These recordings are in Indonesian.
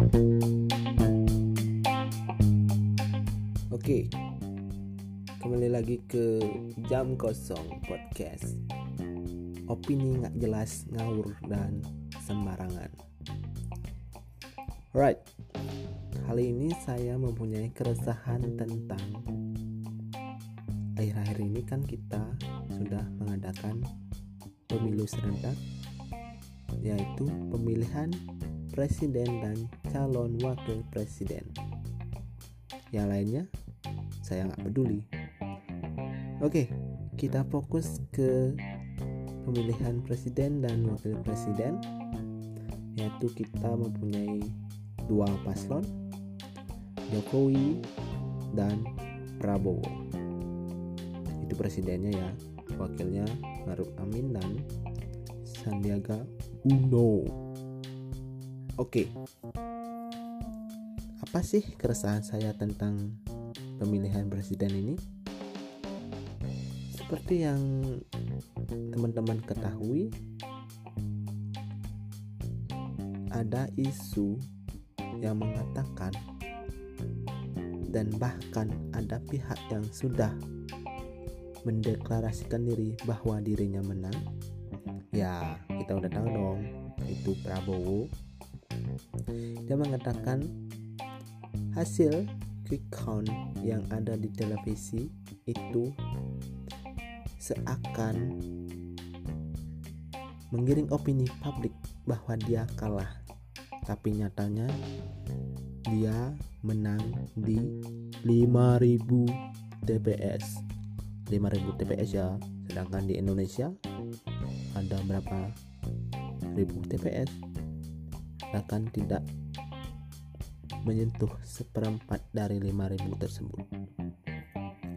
Oke, kembali lagi ke jam kosong podcast. Opini nggak jelas, ngawur dan sembarangan. Right, kali ini saya mempunyai keresahan tentang akhir-akhir ini kan kita sudah mengadakan pemilu serentak, yaitu pemilihan presiden dan calon wakil presiden. Yang lainnya saya nggak peduli. Oke, kita fokus ke pemilihan presiden dan wakil presiden, yaitu kita mempunyai dua paslon, Jokowi dan Prabowo. Itu presidennya ya, wakilnya Maruf Amin dan Sandiaga Uno. Oke, apa sih keresahan saya tentang pemilihan presiden ini? Seperti yang teman-teman ketahui, ada isu yang mengatakan dan bahkan ada pihak yang sudah mendeklarasikan diri bahwa dirinya menang. Ya, kita udah tahu dong, itu Prabowo. Dia mengatakan hasil quick count yang ada di televisi itu seakan menggiring opini publik bahwa dia kalah. Tapi nyatanya dia menang di 5000 TPS 5000 TPS ya. Sedangkan di Indonesia ada berapa ribu TPS bahkan tidak menyentuh seperempat dari 5000 tersebut.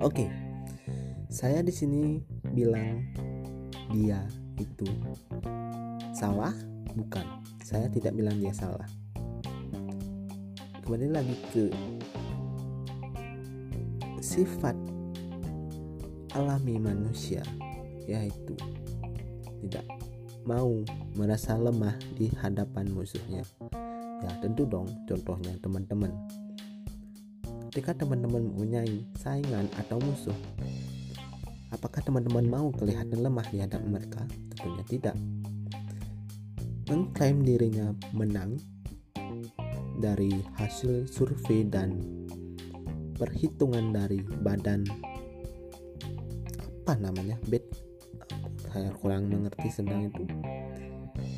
Oke. Saya di sini bilang dia itu salah, bukan. Saya tidak bilang dia salah. Kembali lagi ke sifat alami manusia yaitu tidak mau merasa lemah di hadapan musuhnya. Ya tentu dong contohnya teman-teman. Ketika teman-teman mempunyai saingan atau musuh apakah teman-teman mau kelihatan lemah di hadapan mereka? Tentunya tidak. Mengklaim dirinya menang dari hasil survei dan perhitungan dari badan apa namanya bed saya kurang mengerti sedang itu.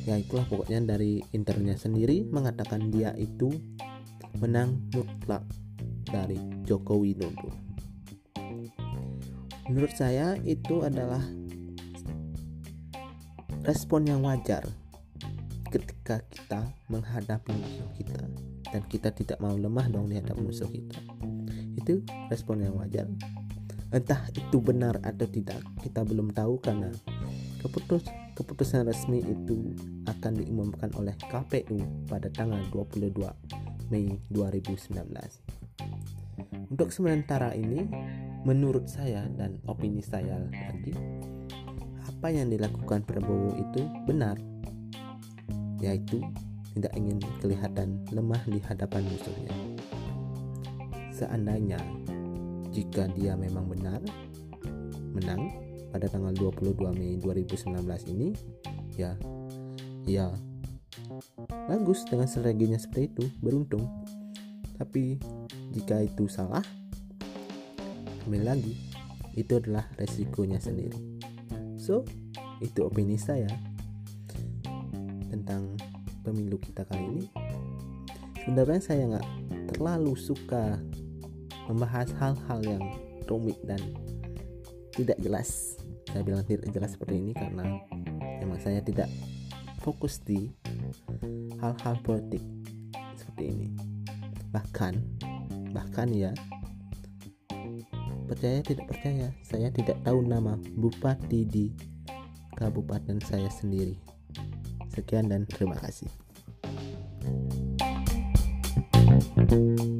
Ya itulah pokoknya dari internya sendiri mengatakan dia itu menang mutlak dari Joko Widodo. Menurut saya itu adalah respon yang wajar ketika kita menghadapi musuh kita dan kita tidak mau lemah dong di hadapan musuh kita. Itu respon yang wajar. Entah itu benar atau tidak kita belum tahu karena keputus keputusan resmi itu akan diumumkan oleh KPU pada tanggal 22 Mei 2019. Untuk sementara ini, menurut saya dan opini saya lagi, apa yang dilakukan Prabowo itu benar, yaitu tidak ingin kelihatan lemah di hadapan musuhnya. Seandainya jika dia memang benar menang, pada tanggal 22 Mei 2019 ini ya ya bagus dengan strateginya seperti itu beruntung. Tapi jika itu salah kembali lagi itu adalah resikonya sendiri. So itu opini saya tentang pemilu kita kali ini. Sebenarnya saya nggak terlalu suka membahas hal-hal yang rumit dan tidak jelas saya bilang tidak jelas seperti ini karena memang saya tidak fokus di hal-hal politik seperti ini. Bahkan bahkan ya percaya tidak percaya saya tidak tahu nama bupati di kabupaten saya sendiri. Sekian dan terima kasih. thank you